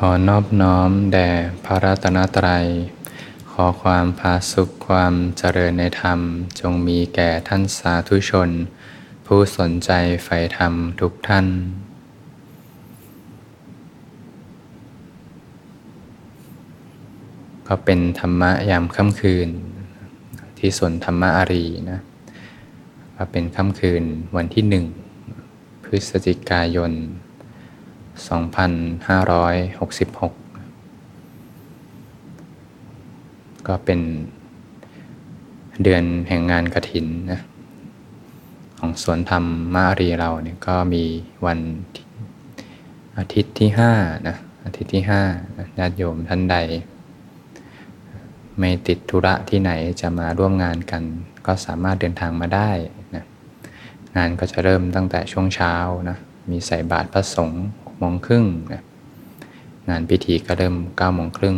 ขอนอบน้อมแด่พระรัตนตรัย ขอความพาสุขความเจริญในธรรม จงมีแก่ท่านสาธุชน ผู้สนใจใฝ่ธรรมทุกท่านก็เป็นธรรมะยามค่ำคืน ที่สวนธรรมะอารีนะก็เป็นค่ำคืนวันที่หนึ่งพฤศจิกายน 2566 ก็เป็นเดือนแห่งงานกระถินนะของสวนธรรมมารีเราเนี่ยก็มีวันอาทิตย์ที่ห้านะอาทิตย์ที่ห้าญาติโยมท่านใด ไม่ติดธุระที่ไหนจะมาร่วมงานกัน ก็สามารถเดินทางมาได้นะงานก็จะเริ่มตั้งแต่ช่วงเช้านะมีใส่บาตรพระสงฆ์ โมงครึ่งนะงานพิธีก็เริ่มเก้าโมงครึ่ง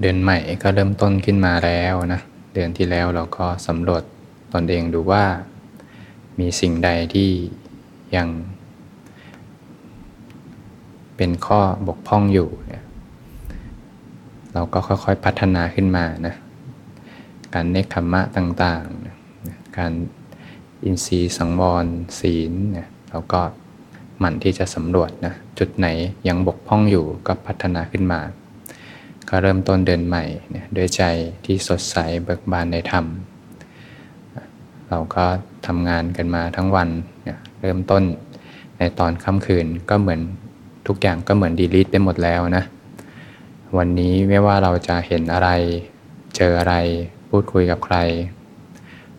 เดือนใหม่ก็เริ่มต้นขึ้นมาแล้วนะ เดือนที่แล้วเราก็สำรวจตนเองดูว่า มีสิ่งใดที่ยังเป็นข้อบกพร่องอยู่เนี่ยเราก็ค่อยๆพัฒนาขึ้นมานะ การเนคขมะต่างๆ การ อินทรีย์สังวรศีลเนี่ยเราก็หมั่นที่จะสำรวจนะจุดไหนยังบกพร่องอยู่ก็พัฒนาขึ้นมา ก็เริ่มต้นเดินใหม่เนี่ยด้วยใจที่สดใสเบิกบานในธรรม เราก็ทำงานกันมาทั้งวันเนี่ยเริ่มต้นในตอนค่ำคืนก็เหมือนทุกอย่างก็เหมือนดีลิทไปหมดแล้วนะ วันนี้ไม่ว่าเราจะเห็นอะไร เจออะไร พูดคุยกับใคร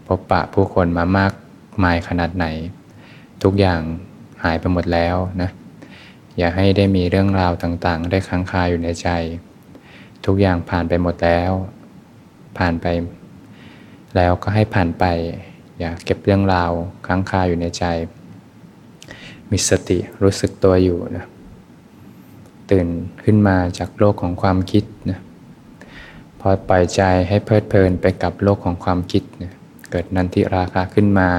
พบปะผู้คนมามาก มายขนาดไหน ทุกอย่างหายไปหมดแล้วนะ อย่าให้ได้มีเรื่องราวต่างๆ ได้ค้างคาอยู่ในใจ ทุกอย่างผ่านไปหมดแล้ว ผ่านไป แล้วก็ให้ผ่านไป อย่าเก็บเรื่องราวค้างคาอยู่ในใจ มีสติรู้สึกตัวอยู่นะตื่นขึ้นมาจากโลกของความคิดนะพอปล่อยใจให้เพลิดเพลินไปกับโลกของความคิดนะเกิดนันทิราคะขึ้นมา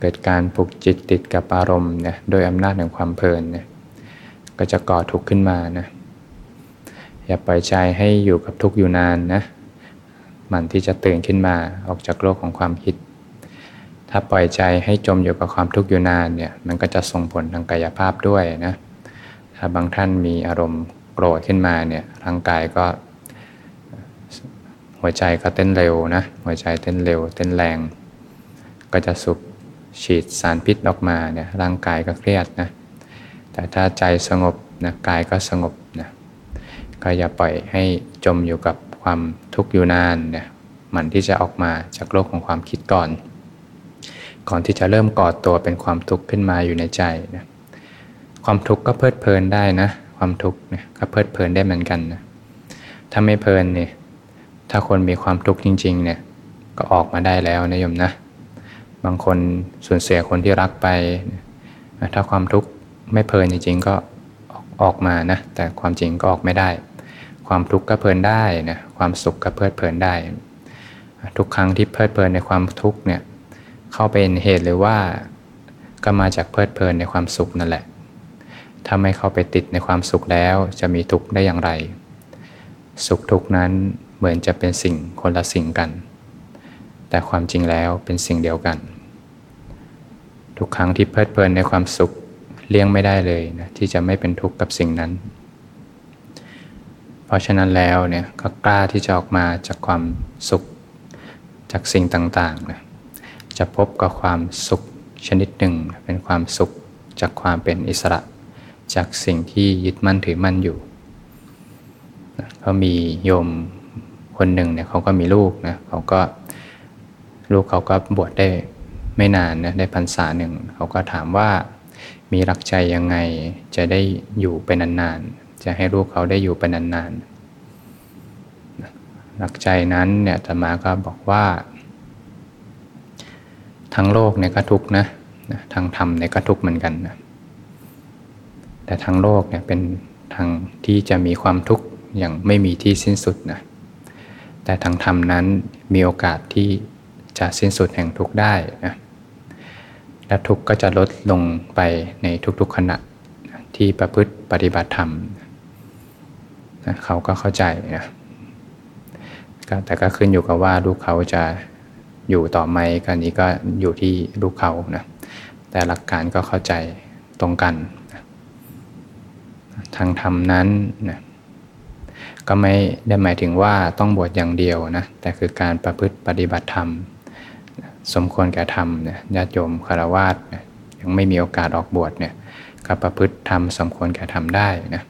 เกิดการผูกจิตติดกับอารมณ์นะโดยอำนาจแห่งความเพลินนะก็จะก่อทุกข์ขึ้นมานะอย่าปล่อยใจให้อยู่กับทุกข์อยู่นานนะมันที่จะตื่นขึ้นมาออกจากโลกของความคิด ถ้าปล่อยใจให้จมอยู่กับความทุกข์อยู่นานเนี่ยมันก็จะส่งผลทางกายภาพด้วยนะถ้าบางท่านมีอารมณ์โกรธขึ้นมาเนี่ยร่างกายก็ หัวใจก็เต้นเร็วนะหัวใจเต้นเร็ว เต้นแรง ก็จะสูบ ฉีดสารพิษออกมาเนี่ยร่างกายก็เครียดนะแต่ถ้าใจสงบนะกายก็สงบนะก็อย่าปล่อยให้จมอยู่กับความทุกข์อยู่นานเนี่ยมันที่จะออกมาจากโลกของความคิดก่อน ก่อนที่จะเริ่มก่อตัวเป็นความทุกข์ขึ้นมาอยู่ในใจนะความทุกข์ก็เพลิดเพลินได้นะ ความทุกข์เนี่ยก็เพลิดเพลินได้เหมือนกันนะถ้าไม่เพลินเนี่ยถ้าคนมีความทุกข์จริงๆเนี่ยก็ออกมาได้แล้วนะโยมนะ บางคนสูญเสียคนที่รักไป ถ้าความทุกข์ไม่เพลินจริงๆก็ออกมานะ แต่ความจริงก็ออกไม่ได้ ความทุกข์ก็เพลินได้นะ ความสุขก็เพลิดเพลินได้ ทุกครั้งที่เพลิดเพลินในความทุกข์เนี่ย เข้าเป็นเหตุหรือว่า ก็มาจากเพลิดเพลินในความสุขนั่นแหละ ถ้าไม่เข้าไปติดในความสุขแล้วจะมีทุกข์ได้อย่างไร สุขทุกข์นั้นเหมือนจะเป็นสิ่งคนละสิ่งกัน แต่ความจริงแล้วเป็นสิ่งเดียวกัน ทุกครั้งที่เพลิดเพลินในความสุขเลี่ยงไม่ได้เลยนะที่จะไม่เป็นทุกข์กับสิ่งนั้น เพราะฉะนั้นแล้วเนี่ยก็กล้าที่จะออกมาจากความสุขจากสิ่งต่างๆนะจะพบกับความสุขชนิดหนึ่ง เป็นความสุขจากความเป็นอิสระ จากสิ่งที่ยึดมั่นถือมั่นอยู่เขามีโยมคนหนึ่งเนี่ยเขาก็มีลูกนะเขาก็ลูกเขาก็บวชได้ ไม่นานนะได้พรรษาหนึ่งเขาก็ถามว่ามีรักใจยังไงจะได้อยู่ไปนานๆ จะให้ลูกเขาได้อยู่ไปนานๆรักใจนั้นเนี่ยธรรมาก็บอกว่า ทั้งโลกเนี่ยก็ทุกนะทางธรรมเนี่ยก็ทุกเหมือนกันนะแต่ทางโลกเนี่ยเป็นทางที่จะมีความทุกข์อย่างไม่มีที่สิ้นสุดนะแต่ทางธรรมนั้นมีโอกาสที่จะสิ้นสุดแห่งทุกข์ได้นะ และทุกข์ก็จะลดลงไปในทุกๆขณะที่ประพฤติปฏิบัติธรรมนะเขาก็เข้าใจนะแต่ก็ขึ้นอยู่กับว่าลูกเขาจะอยู่ต่อไหมกันนี้ก็อยู่ที่ลูกเขานะแต่หลักการก็เข้าใจตรงกันนะทางธรรมนั้นนะก็ไม่ได้หมายถึงว่าต้องบวชอย่างเดียวนะแต่คือการประพฤติปฏิบัติธรรม สมควรแก่ธรรมเนี่ยญาติโยมคารวะยังไม่มีโอกาสออกบวชเนี่ยก็ประพฤติธรรมสมควรแก่ธรรมได้นะ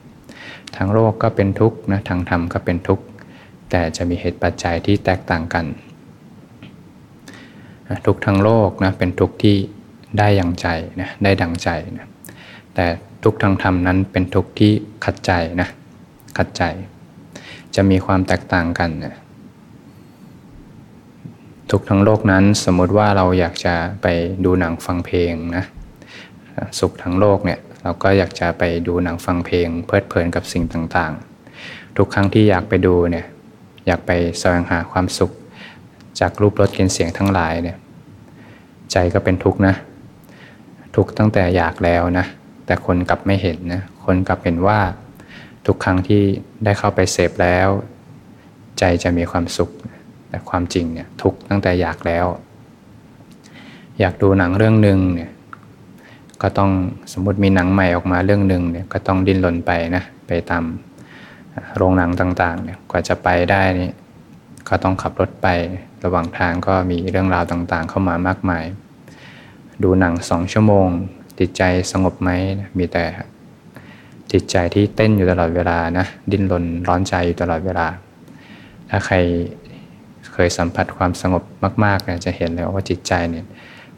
ทางโลกก็เป็นทุกข์นะทางธรรมก็เป็นทุกข์ แต่จะมีเหตุปัจจัยที่แตกต่างกันทุกทางโลกนะเป็นทุกข์ที่ได้อย่างใจนะได้ดังใจนะแต่ทุกทางธรรมนั้นเป็นทุกข์ที่ขัดใจนะขัดใจ จะมีความแตกต่างกันนะ ทุกทั้งโลกนั้นสมมุติว่าเราอยากจะไปดูหนังฟังเพลงนะสุขทั้งโลกเนี่ยเราก็อยากจะไปดูหนังฟังเพลง เพลิดเพลินกับสิ่งต่างๆ ทุกครั้งที่อยากไปดูเนี่ยอยากไปแสวงหาความสุข จากรูปรสกลิ่นเสียงทั้งหลายเนี่ยใจก็เป็นทุกข์นะ ทุกข์ตั้งแต่อยากแล้วนะแต่คนกลับไม่เห็นนะคนกลับเห็นว่าทุกครั้งที่ได้เข้าไปเสพแล้ว ใจจะมีความสุข แต่ความจริงเนี่ยทุกตั้งแต่อยากแล้ว อยากดูหนังเรื่องหนึ่งเนี่ยก็ต้องสมมติมีหนังใหม่ออกมาเรื่องหนึ่งเนี่ยก็ต้องดิ้นรนไปนะไปตามโรงหนังต่างๆเนี่ยกว่าจะไปได้นี่ก็ต้องขับรถไประหว่างทางก็มีเรื่องราวต่างๆ เข้ามามากมาย ดูหนังสองชั่วโมง จิตใจสงบไหมมีแต่จิตใจที่เต้นอยู่ตลอดเวลานะดิ้นรนร้อนใจอยู่ตลอดเวลา ถ้าใคร เคยสัมผัสความสงบมากๆเนี่ยจะเห็นเลยว่าจิตใจเนี่ย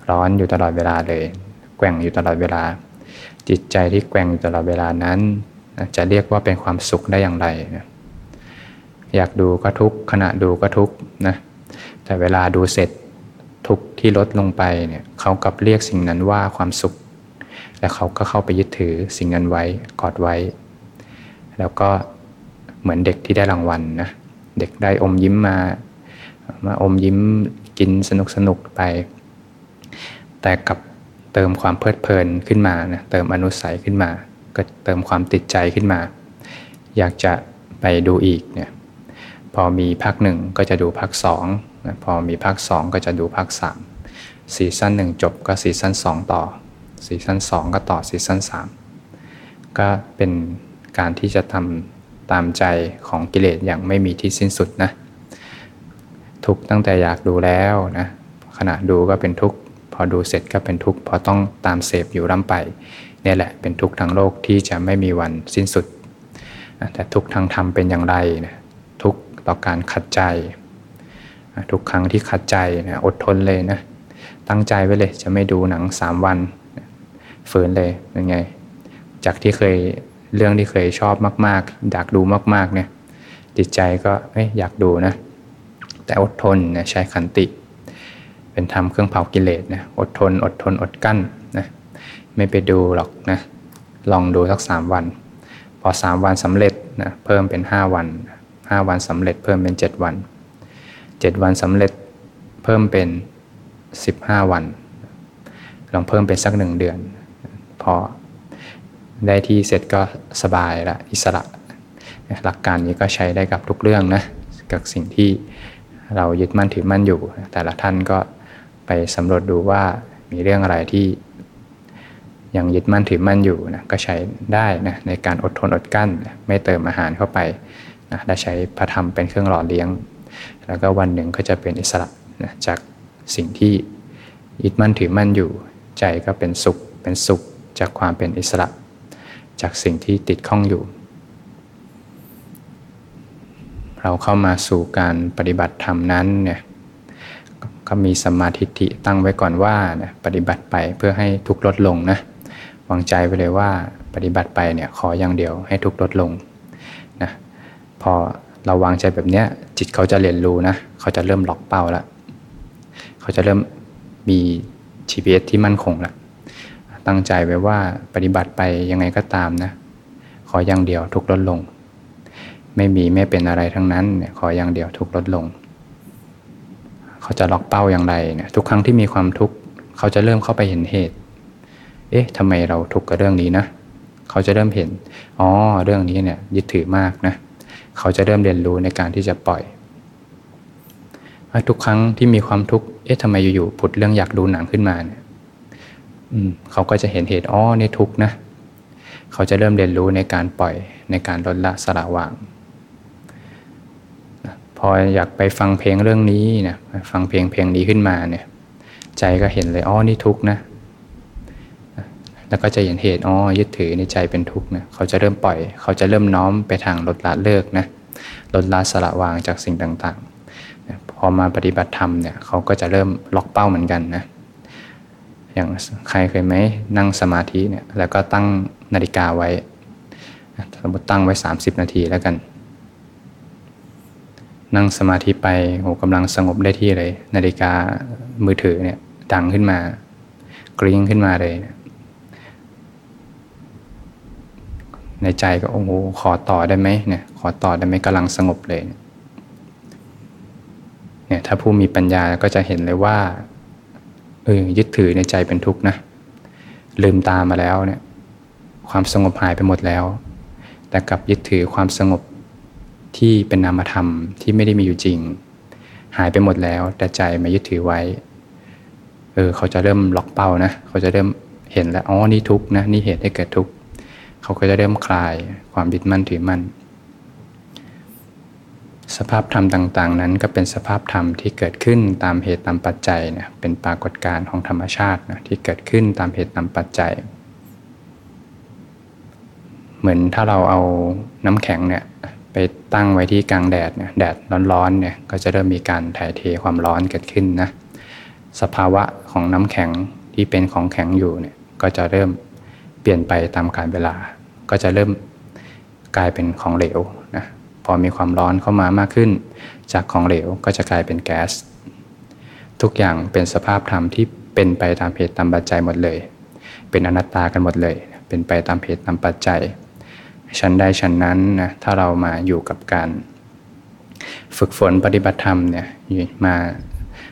ร้อนอยู่ตลอดเวลาเลย แกว่งอยู่ตลอดเวลา จิตใจที่แกว่งอยู่ตลอดเวลานั้น จะเรียกว่าเป็นความสุขได้อย่างไรนะอยากดูก็ทุกขณะดูก็ทุกนะแต่เวลาดูเสร็จทุกที่ลดลงไปเนี่ยเขากับเรียกสิ่งนั้นว่าความสุข และเขาก็เข้าไปยึดถือสิ่งนั้นไว้กอดไว้ แล้วก็เหมือนเด็กที่ได้รางวัลนะเด็กได้อมยิ้มมา มาอมยิ้มกินสนุกสนุกไป แต่กับเติมความเพลิดเพลินขึ้นมานะเติมอนุสัยขึ้นมา ก็เติมความติดใจขึ้นมา อยากจะไปดูอีกเนี่ยพอมีภาคหนึ่งก็จะดูภาคสองพอมีภาคสองก็จะดูภาคสาม season หนึ่งจบก็ season สองต่อ season สองก็ต่อ season สามก็เป็นการที่จะทำตามใจของกิเลสอย่างไม่มีที่สิ้นสุดนะ ทุกตั้งแต่อยากดูแล้วนะขณะดูก็เป็นทุกข์พอดูเสร็จก็เป็นทุกข์พอต้องตามเสพอยู่ร่ำไปนี่แหละเป็นทุกข์ทางโลกที่จะไม่มีวันสิ้นสุด แต่ทุกข์ทางธรรมเป็นอย่างไรนะทุกข์ต่อการขัดใจ ทุกครั้งที่ขัดใจนะอดทนเลยนะตั้งใจไว้เลยจะไม่ดูหนังสามวันฝืนเลยเป็นไง จากที่เคยเรื่องที่เคยชอบมาก ๆ อยากดูมากๆเนี่ยจิตใจก็อยากดูนะ แต่อดทนนะใช้ขันติ เป็นธรรมเครื่องเผากิเลสนะอดทน อดทนอดกั้นนะไม่ไปดูหรอกนะลองดูสักสามวัน พอสามวันสำเร็จนะเพิ่มเป็นห้าวันห้าวันสำเร็จเพิ่มเป็นเจ็ดวันเจ็ดวันสำเร็จเพิ่มเป็นสิบห้าวัน ลองเพิ่มเป็นสักหนึ่งเดือน พอได้ที่เสร็จก็สบายละอิสระ หลักการนี้ก็ใช้ได้กับทุกเรื่องนะ กับสิ่งที่ เรายึดมั่นถือมั่นอยู่ แต่ละท่านก็ไปสำรวจดูว่ามีเรื่องอะไรที่ยังยึดมั่นถือมั่นอยู่นะก็ใช้ได้นะในการอดทนอดกั้น ไม่เติมอาหารเข้าไปนะและใช้พระธรรมเป็นเครื่องหล่อเลี้ยง แล้วก็วันหนึ่งก็จะเป็นอิสระนะจากสิ่งที่ยึดมั่นถือมั่นอยู่ ใจก็เป็นสุขเป็นสุขจากความเป็นอิสระ จากสิ่งที่ติดข้องอยู่ เราเข้ามาสู่การปฏิบัติธรรมนั้นเนี่ยก็มีสมาธิิตั้งไว้ก่อนว่านะปฏิบัติไปเพื่อให้ทุกลดลงนะวางใจไปเลยว่าปฏิบัติไปเนี่ยขออย่างเดียวให้ทุกลดลงนะพอเราวางใจแบบเนี้ยจิตเขาจะเรียนรู้นะเขาจะเริ่มล็อกเป้าแล้วเขาจะเริ่มมี GPS ที่มั่นคงล้วตั้งใจไว้ว่าปฏิบัติไปยังไงก็ตามนะขออย่างเดียวทุกลดลง ไม่มีไม่เป็นอะไรทั้งนั้นเนี่ยขออย่างเดียวทุกลดลง เขาจะล็อกเป้าอย่างไรเนี่ยทุกครั้งที่มีความทุกข์เขาจะเริ่มเข้าไปเห็นเหตุ เอ๊ะทำไมเราทุกข์กับเรื่องนี้นะ เขาจะเริ่มเห็นอ๋อเรื่องนี้เนี่ยยึดถือมากนะเขาจะเริ่มเรียนรู้ในการที่จะปล่อยทุกครั้งที่มีความทุกข์เอ๊ะทำไมอยู่ๆผุดเรื่องอยากดูหนังขึ้นมาเนี่ยเขาก็จะเห็นเหตุอ๋อนี่ทุกข์นะเขาจะเริ่มเรียนรู้ในการปล่อยในการลดละสละวาง พออยากไปฟังเพลงเรื่องนี้นะฟังเพลงเพลงนี้ขึ้นมาเนี่ย ใจก็เห็นเลยอ๋อนี่ทุกข์นะแล้วก็จะเห็นเหตุอ๋อยึดถือในใจเป็นทุกข์นะเขาจะเริ่มปล่อย เขาจะเริ่มน้อมไปทางลดละเลิกนะลดละสละวางจากสิ่งต่างๆ พอมาปฏิบัติธรรมเนี่ยเขาก็จะเริ่มล็อกเป้าเหมือนกันนะอย่างใครเคยไหมนั่งสมาธิเนี่ยแล้วก็ตั้งนาฬิกาไว้สมมติตั้งไว้ 30 นาทีแล้วกัน นั่งสมาธิไปโหกำลังสงบได้ที่เลย นาฬิกามือถือเนี่ยดังขึ้นมา กริ้งขึ้นมาเลยในใจก็โอ้โหขอต่อได้ไหมเนี่ยขอต่อได้ไหมกำลังสงบเลยเนี่ยถ้าผู้มีปัญญาก็จะเห็นเลยว่าเออยึดถือในใจเป็นทุกข์นะลืมตามาแล้วเนี่ยความสงบหายไปหมดแล้ว แต่กับยึดถือความสงบ ที่เป็นนามธรรมที่ไม่ได้มีอยู่จริง หายไปหมดแล้ว แต่ใจมายึดถือไว้ เออเขาจะเริ่มล็อกเป้านะ เขาจะเริ่มเห็นแล้วอ๋อนี่ทุกนะนี่เหตุให้เกิดทุกเขาก็จะเริ่มคลายความยึดมั่นถือมั่น สภาพธรรมต่าง ๆ นั้นก็เป็นสภาพธรรมที่เกิดขึ้นตามเหตุตามปัจจัยเนี่ยเป็นปรากฏการณ์ของธรรมชาตินะที่เกิดขึ้นตามเหตุตามปัจจัย เหมือนถ้าเราเอาน้ำแข็งเนี่ย ไปตั้งไว้ที่กลางแดดเนี่ยแดดร้อนๆเนี่ยก็จะเริ่มมีการถ่ายเทความร้อนเกิดขึ้นนะสภาวะของน้ำแข็งที่เป็นของแข็งอยู่เนี่ยก็จะเริ่มเปลี่ยนไปตามกาลเวลา ก็จะเริ่มกลายเป็นของเหลวนะพอมีความร้อนเข้ามามากขึ้น จากของเหลวก็จะกลายเป็นแก๊สทุกอย่างเป็นสภาพธรรมที่เป็นไปตามเหตุตามปัจจัยหมดเลย เป็นอนัตตากันหมดเลย เป็นไปตามเหตุตามปัจจัย ชั้นใดชั้นนั้นนะถ้าเรามาอยู่กับการฝึกฝนปฏิบัติธรรมเนี่ยมา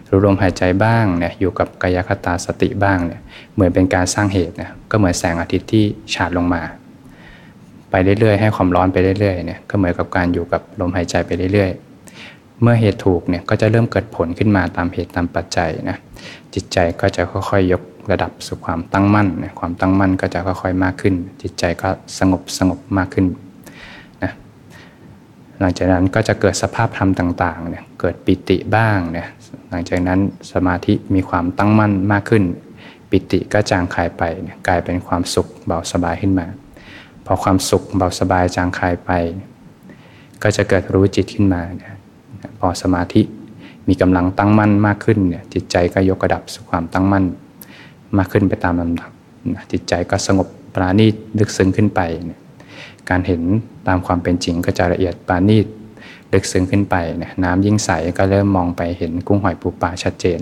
รู้ลมหายใจบ้างเนี่ยอยู่กับกายคตาสติบ้างเนี่ยเหมือนเป็นการสร้างเหตุนะก็เหมือนแสงอาทิตย์ที่ฉาดลงมา ไปเรื่อยๆให้ความร้อนไปเรื่อยๆเนี่ยก็เหมือนกับการอยู่กับลมหายใจไปเรื่อยๆ เมื่อเหตุถูกเนี่ยก็จะเริ่มเกิดผลขึ้นมาตามเหตุตามปัจจัยนะจิตใจก็จะค่อยๆ ยกระดับสู่ความตั้งมั่นนะความตั้งมั่นก็จะค่อยๆมากขึ้น จิตใจก็สงบสงบมากขึ้นนะหลังจากนั้นก็จะเกิดสภาพธรรมต่างๆเนี่ยเกิดปิติบ้างเนี่ยหลังจากนั้นสมาธิมีความตั้งมั่นมากขึ้น ปิติก็จางคายไปกลายเป็นความสุขเบาสบายขึ้นมา พอความสุขเบาสบายจางคายไป ก็จะเกิดรู้จิตขึ้นมา พอสมาธิมีกำลังตั้งมั่นมากขึ้นเนี่ยจิตใจก็ยกระดับสู่ความตั้งมั่น มากขึ้นไปตามลำดับจิตใจก็สงบปราณีตลึกซึ้งขึ้นไป การเห็นตามความเป็นจริงก็จะละเอียดปราณีตลึกซึ้งขึ้นไปน้ำยิ่งใสก็เริ่มมองไปเห็นกุ้งหอยปูปลาชัดเจน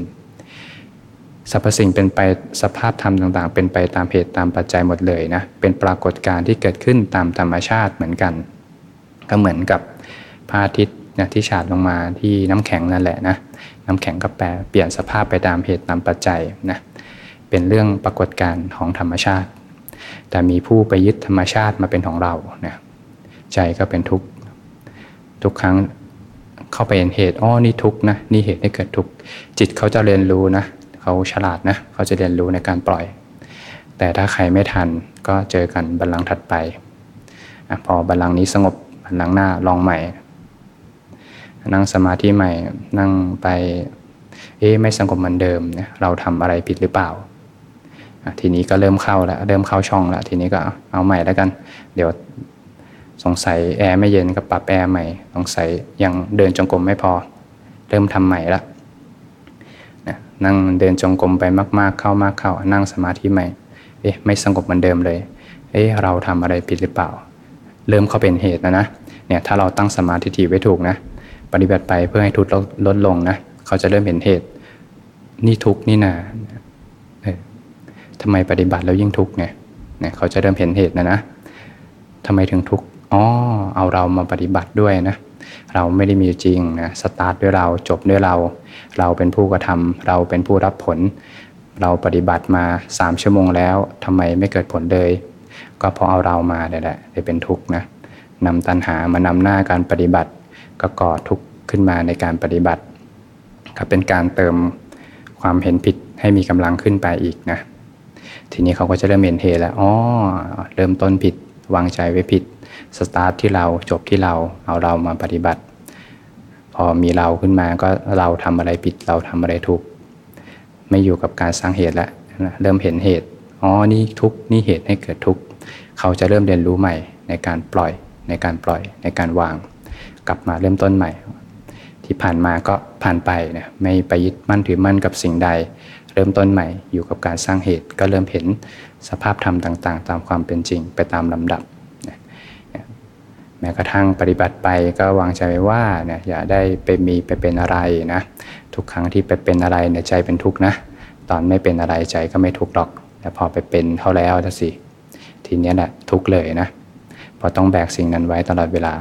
สรรพสิ่งเป็นไปสภาพธรรมต่างๆ เป็นไปตามเหตุตามปัจจัยหมดเลยนะเป็นปรากฏการณ์ที่เกิดขึ้นตามธรรมชาติเหมือนกัน ก็เหมือนกับพระอาทิตย์ นะที่ฉาดลงมาที่น้ำแข็งนั่นแหละนะน้ำแข็งก็แปลเปลี่ยนสภาพไปตามเหตุตามปัจจัยนะเป็นเรื่องปรากฏการณ์ของธรรมชาติ แต่มีผู้ไปยึดธรรมชาติมาเป็นของเรานี่ยใจก็เป็นทุกข์ทุกครั้งเข้าไปเห็นเหตุอ๋อนี่ทุกข์นะนี่เหตุให้เกิดทุกข์จิตเขาจะเรียนรู้นะเขาฉลาดนะเขาจะเรียนรู้ในการปล่อย แต่ถ้าใครไม่ทันก็เจอกันบัลลังก์ถัดไปอพอบัลลังก์นี้สงบบัลลังก์หน้าลองใหม่ นั่งสมาธิใหม่นั่งไป เอ๊ไม่สงบเหมือนเดิมเนี่ยเราทำอะไรผิดหรือเปล่าทีนี้ก็เริ่มเข้าแล้วเริ่มเข้าช่องแล้วทีนี้ก็เอาใหม่แล้วกัน เดี๋ยวสงสัยแอร์ไม่เย็นก็ปรับแอร์ใหม่สงสัยยังเดินจงกรมไม่พอ เริ่มทำใหม่ละนะนั่งเดินจงกรมไปมาก ๆ เข้ามากเข้า นั่งสมาธิใหม่ เอ๊ะไม่สงบเหมือนเดิมเลย เอ๊ะเราทำอะไรผิดหรือเปล่า เริ่มเข้าเป็นเหตุนะนะเนี่ยถ้าเราตั้งสมาธิไว้ถูกนะ ปฏิบัติไปเพื่อให้ทุกข์ลดลงนะเขาจะเริ่มเห็นเหตุ นี่ทุกข์นี่นาทำไมปฏิบัติแล้วยิ่งทุกข์ไงเนี่ยเขาจะเริ่มเห็นเหตุนะนะทำไมถึงทุกข์อ๋อเอาเรามาปฏิบัติด้วยนะเราไม่ได้มีจริงนะสตาร์ทด้วยเราจบด้วยเรา เราเป็นผู้กระทำเราเป็นผู้รับผล เราปฏิบัติมาสามชั่วโมงแล้วทำไมไม่เกิดผลเลย ก็พอเอาเรามาเลยแหละเลยเป็นทุกข์นะนำตัณหามานำหน้าการปฏิบัติ ก็ก่อทุกข์ขึ้นมาในการปฏิบัติก็เป็นการเติมความเห็นผิดให้มีกำลังขึ้นไปอีกนะทีนี้เขาก็จะเริ่มเห็นเหตุแล้วอ๋อเริ่มต้นผิดวางใจไว้ผิดสตาร์ทที่เราจบที่เราเอาเรามาปฏิบัติ พอมีเราขึ้นมาก็เราทำอะไรผิดเราทำอะไรถูกไม่อยู่กับการสร้างเหตุแล้วเริ่มเห็นเหตุอ๋อนี่ทุกนี่เหตุให้เกิดทุกเขาจะเริ่มเรียนรู้ใหม่ในการปล่อยในการปล่อยในการวาง กลับมาเริ่มต้นใหม่ ที่ผ่านมาก็ผ่านไปนะไม่ไปยึดมั่นถือมั่นกับสิ่งใด เริ่มต้นใหม่ อยู่กับการสร้างเหตุก็เริ่มเห็นสภาพธรรมต่าง ๆ ตามความเป็นจริงไปตามลำดับแม้กระทั่งปฏิบัติไปก็วางใจไว้ว่าเนี่ยอย่าได้ไปมีไปเป็นอะไรนะทุกครั้งที่ไปเป็นอะไรเนี่ยใจเป็นทุกข์นะตอนไม่เป็นอะไรใจก็ไม่ทุกข์หรอก แต่พอไปเป็นเท่าแล้วทสิทีนี้แหละทุกข์เลยนะพอต้องแบกสิ่งนั้นไว้ตลอดเวลา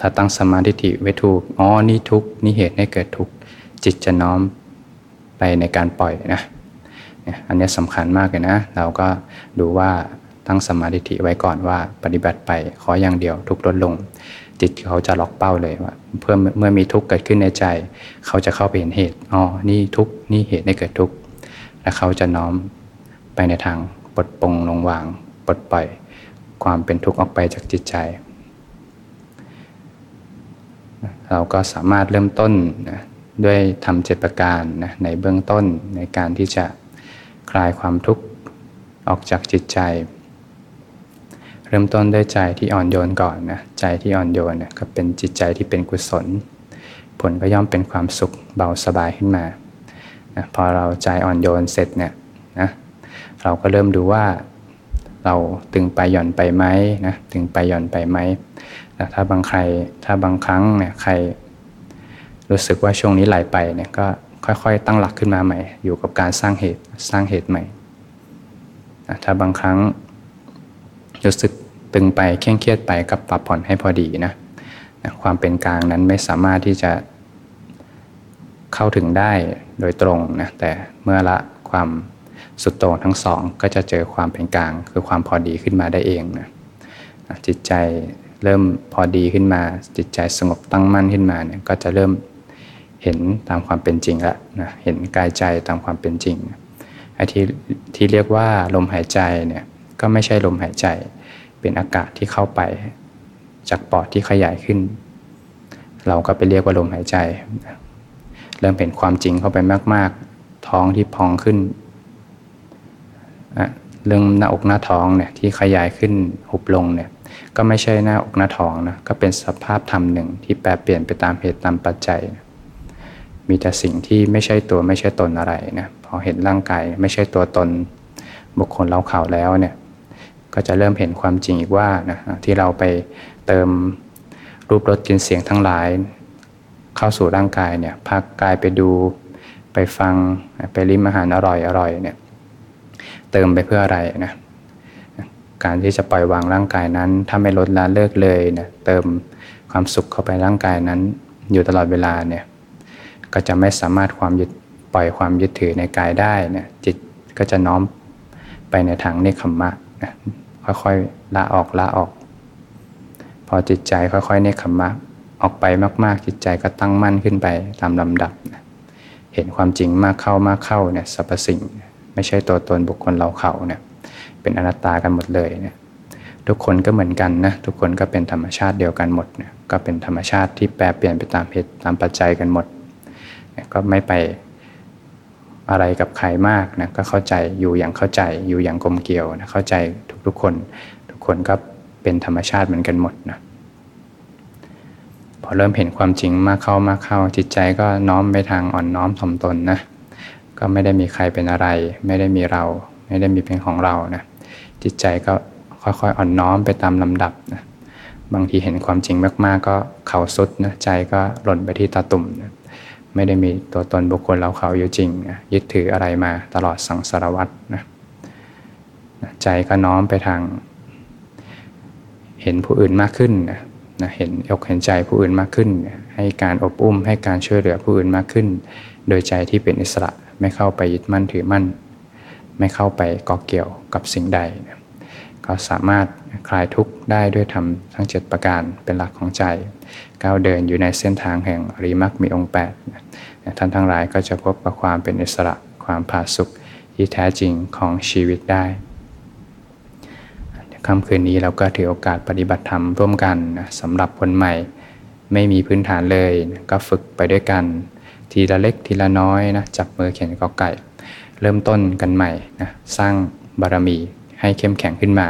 ถ้าตั้งสมาธิไว้ถูกอ๋อนี่ทุกนี่เหตุให้เกิดทุกจิตจะน้อมไปในการปล่อยนะอันนี้สำคัญมากเลยนะ เราก็ดูว่าตั้งสมาธิไว้ก่อนว่าปฏิบัติไปขออย่างเดียวทุกลดลง จิตเขาจะล็อกเป้าเลยว่าเพื่อเมื่อมีทุกข์เกิดขึ้นในใจ เขาจะเข้าไปเห็นเหตุอ๋อนี่ทุกข์นี่เหตุให้เกิดทุกข์และเขาจะน้อมไปในทางปลดปลงลงวางปลดปล่อย ความเป็นทุกข์ออกไปจากจิตใจ เราก็สามารถเริ่มต้นนะด้วยทำเจ็ดประการนะในเบื้องต้นในการที่จะคลายความทุกข์ออกจากจิตใจ เริ่มต้นด้วยใจที่อ่อนโยนก่อนนะใจที่อ่อนโยนนะก็เป็นจิตใจที่เป็นกุศล ผลก็ย่อมเป็นความสุขเบาสบายขึ้นมานะพอเราใจอ่อนโยนเสร็จเนี่ยนะเราก็เริ่มดูว่าเราตึงไปหย่อนไปไหมนะตึงไปหย่อนไปไหม ถ้าบางใครถ้าบางครั้งเนี่ยใครรู้สึกว่าช่วงนี้ไหลไปเนี่ยก็ค่อยๆ ตั้งหลักขึ้นมาใหม่ อยู่กับการสร้างเหตุสร้างเหตุใหม่ถ้าบางครั้งรู้สึกตึงไปเคร่งเครียดไปกับปรับผ่อนให้พอดีนะความเป็นกลางนั้นไม่สามารถที่จะเข้าถึงได้โดยตรงนะแต่เมื่อละความสุดโต่งทั้งสองก็จะเจอความเป็นกลาง คือความพอดีขึ้นมาได้เองนะจิตใจ เริ่มพอดีขึ้นมา จิตใจสงบตั้งมั่นขึ้นมาเนี่ยก็จะเริ่มเห็นตามความเป็นจริงล้วนะเห็นกายใจตามความเป็นจริงไอ้ที่ที่เรียกว่าลมหายใจเนี่ยก็ไม่ใช่ลมหายใจ เป็นอากาศที่เข้าไปจากปอดที่ขยายขึ้น เราก็ไปเรียกว่าลมหายใจ เริ่มเห็นความจริงเข้าไปมาก ๆ ท้องที่พองขึ้น เรื่องหน้าอกหน้าท้องเนี่ยที่ขยายขึ้นหุบลงเนี่ย ก็ไม่ใช่หน้าอกหน้าท้องนะก็เป็นสภาพธรรมหนึ่งที่แปรเปลี่ยนไปตามเหตุตามปัจจัย มีแต่สิ่งที่ไม่ใช่ตัวไม่ใช่ตนอะไรนะพอเห็นร่างกายไม่ใช่ตัวตนบุคคลเราเข่าแล้วเนี่ยก็จะเริ่มเห็นความจริงอีกว่านะที่เราไปเติมรูปรสกลิ่นเสียงทั้งหลาย เข้าสู่ร่างกายเนี่ยพักกายไปดูไปฟังไปริมอาหารอร่อยอร่อยเนี่ยเติมไปเพื่ออะไรนะ การที่จะปล่อยวางร่างกายนั้น ถ้าไม่ลดละเลิกเลยเนะเติมความสุขเข้าไปร่างกายนั้น อยู่ตลอดเวลาเนี่ยก็จะไม่สามารถความยึดปล่อยความยึดถือในกายได้เนะจิตก็จะน้อมไปในทางเนคขมมะนะค่อยๆละออกละออก พอจิตใจค่อยๆเนคขมมะออกไปมาก ๆ จิตใจก็ตั้งมั่นขึ้นไปตามลำดับนะเห็นความจริงมากเข้ามากเข้าเนี่ยสรรพสิ่ง ไม่ใช่ตัวตนบุคคลเราเขาเนี่ย เป็นอนัตตากันหมดเลยเนี่ยทุกคนก็เหมือนกันนะทุกคนก็เป็นธรรมชาติเดียวกันหมดเนี่ยก็เป็นธรรมชาติที่แปรเปลี่ยนไปตามเหตุตามปัจจัยกันหมด ก็ไม่ไปอะไรกับใครมากนะก็เข้าใจอยู่อย่างเข้าใจอยู่อย่างกลมเกลียวนะเข้าใจทุกๆคน ทุกคนก็เป็นธรรมชาติเหมือนกันหมดนะพอเริ่มเห็นความจริงมากเข้ามากเข้าจิตใจก็น้อมไปทางอ่อนน้อมถ่อมตนนะก็ไม่ได้มีใครเป็นอะไร ไม่ได้มีเรา ไม่ได้มีเป็นของเรานะ จิตใจก็ค่อยๆอ่อนน้อมไปตามลำดับนะบางทีเห็นความจริงมาก ๆ ก็เข่าสุดนะใจก็หล่นไปที่ตาตุ่มนะไม่ได้มีตัวตนบุคคลเราเขาอยู่จริงนะยึดถืออะไรมาตลอดสังสารวัตรนะใจก็น้อมไปทาง เห็นผู้อื่นมากขึ้นนะนะเห็นอกเห็นใจผู้อื่นมากขึ้น ให้การอบอุ้มให้การช่วยเหลือผู้อื่นมากขึ้น โดยใจที่เป็นอิสระไม่เข้าไปยึดมั่นถือมั่น ไม่เข้าไปก่อเกี่ยวกับสิ่งใด ก็สามารถคลายทุกข์ได้ด้วยธรรมทั้ง 7 ประการเป็นหลักของใจ ก้าวเดินอยู่ในเส้นทางแห่งอริมักมีองค์ 8 ท่านทั้งหลายก็จะพบกับความเป็นอิสระความผาสุกที่แท้จริงของชีวิตได้ค่ำคืนนี้เราก็ถือโอกาสปฏิบัติธรรมร่วมกันสำหรับคนใหม่ ไม่มีพื้นฐานเลยก็ฝึกไปด้วยกัน ทีละเล็กทีละน้อยนะจับมือเขียนกอไก่ เริ่มต้นกันใหม่นะสร้างบารมีให้เข้มแข็งขึ้นมา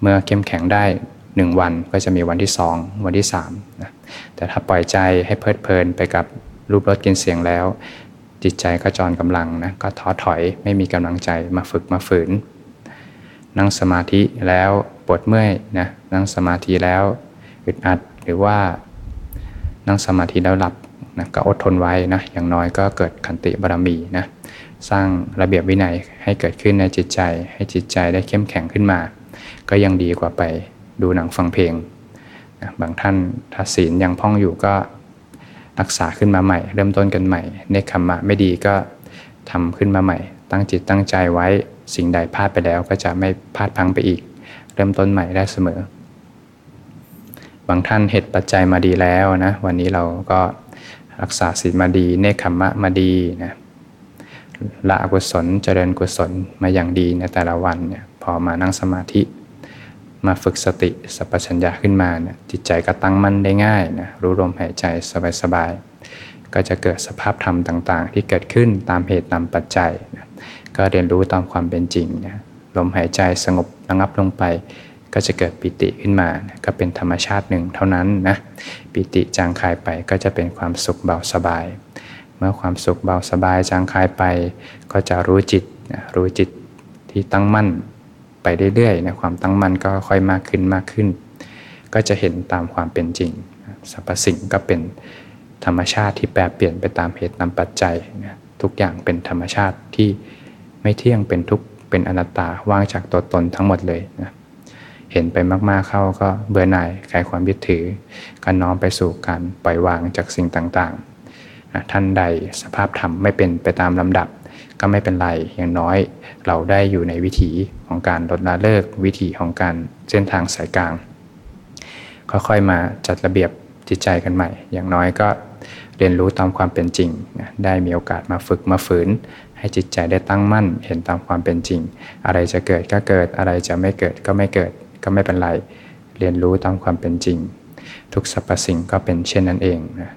เมื่อเข้มแข็งได้ 1 วันก็จะมีวันที่ 2 วันที่3นะแต่ถ้าปล่อยใจให้เพลิดเพลินไปกับรูปรสกลิ่นเสียงแล้ว จิตใจก็จรกำลังนะก็ท้อถอยไม่มีกำลังใจมาฝึกมาฝืน นั่งสมาธิแล้วปวดเมื่อยนะนั่งสมาธิแล้วอึดอัดหรือว่านั่งสมาธิแล้วหลับนะก็อดทนไว้นะอย่างน้อยก็เกิดขันติบารมีนะ สร้างระเบียบวินัยให้เกิดขึ้นในจิตใจ ให้จิตใจได้เข้มแข็งขึ้นมา ก็ยังดีกว่าไปดูหนังฟังเพลงบางท่านถ้าศีลยังพ่องอยู่ก็รักษาขึ้นมาใหม่ เริ่มต้นกันใหม่เนคขมะไม่ดีก็ทำขึ้นมาใหม่ ตั้งจิตตั้งใจไว้สิ่งใดพลาดไปแล้วก็จะไม่พลาดพังไปอีก เริ่มต้นใหม่ได้เสมอ บางท่านเหตุปัจจัยมาดีแล้วนะวันนี้เราก็รักษาศีลมาดี เนคขมะมาดีนะ ละอกุศลเจริญกุศลมาอย่างดีในแต่ละวันเนี่ยพอมานั่งสมาธิ มาฝึกสติสัพพัญญาขึ้นมาเนี่ยจิตใจก็ตั้งมั่นได้ง่ายนะรู้ลมหายใจสบายๆก็จะเกิดสภาพธรรมต่างๆ ที่เกิดขึ้นตามเหตุตามปัจจัยนะก็เรียนรู้ตามความเป็นจริงนะลมหายใจสงบระงับลงไปก็จะเกิดปิติขึ้นมานะก็เป็นธรรมชาติหนึ่งเท่านั้นนะ ปิติจางคายไปก็จะเป็นความสุขเบาสบาย มื่อความสุขเบาสบายจางคายไป ก็จะรู้จิตรู้จิตที่ตั้งมั่นไปเรื่อยๆนะความตั้งมั่นก็ค่อยมากขึ้นมากขึ้น ก็จะเห็นตามความเป็นจริงสรรพสิ่งก็เป็นธรรมชาติที่แปรเปลี่ยนไปตามเหตุตามปัจจัยนะทุกอย่างเป็นธรรมชาติที่ไม่เที่ยงเป็นทุกข์เป็นอนัตตาว่างจากตัวตนทั้งหมดเลยนะเห็นไปมากๆเข้าก็เบื่อหน่ายคลายความยึดถือการน้อมไปสู่การปล่อยวางจากสิ่งต่างๆ นะท่านใดสภาพธรรมไม่เป็นไปตามลำดับ ก็ไม่เป็นไรอย่างน้อย เราได้อยู่ในวิถีของการลดละเลิกวิถีของการเส้นทางสายกลาง ค่อยๆมาจัดระเบียบจิตใจกันใหม่ อย่างน้อยก็เรียนรู้ตามความเป็นจริงนะได้มีโอกาสมาฝึกมาฝืน ให้จิตใจได้ตั้งมั่น เห็นตามความเป็นจริง อะไรจะเกิดก็เกิดอะไรจะไม่เกิดก็ไม่เกิดก็ไม่เป็นไร เรียนรู้ตามความเป็นจริง ทุกสรรพสิ่งก็เป็นเช่นนั้นเองนะ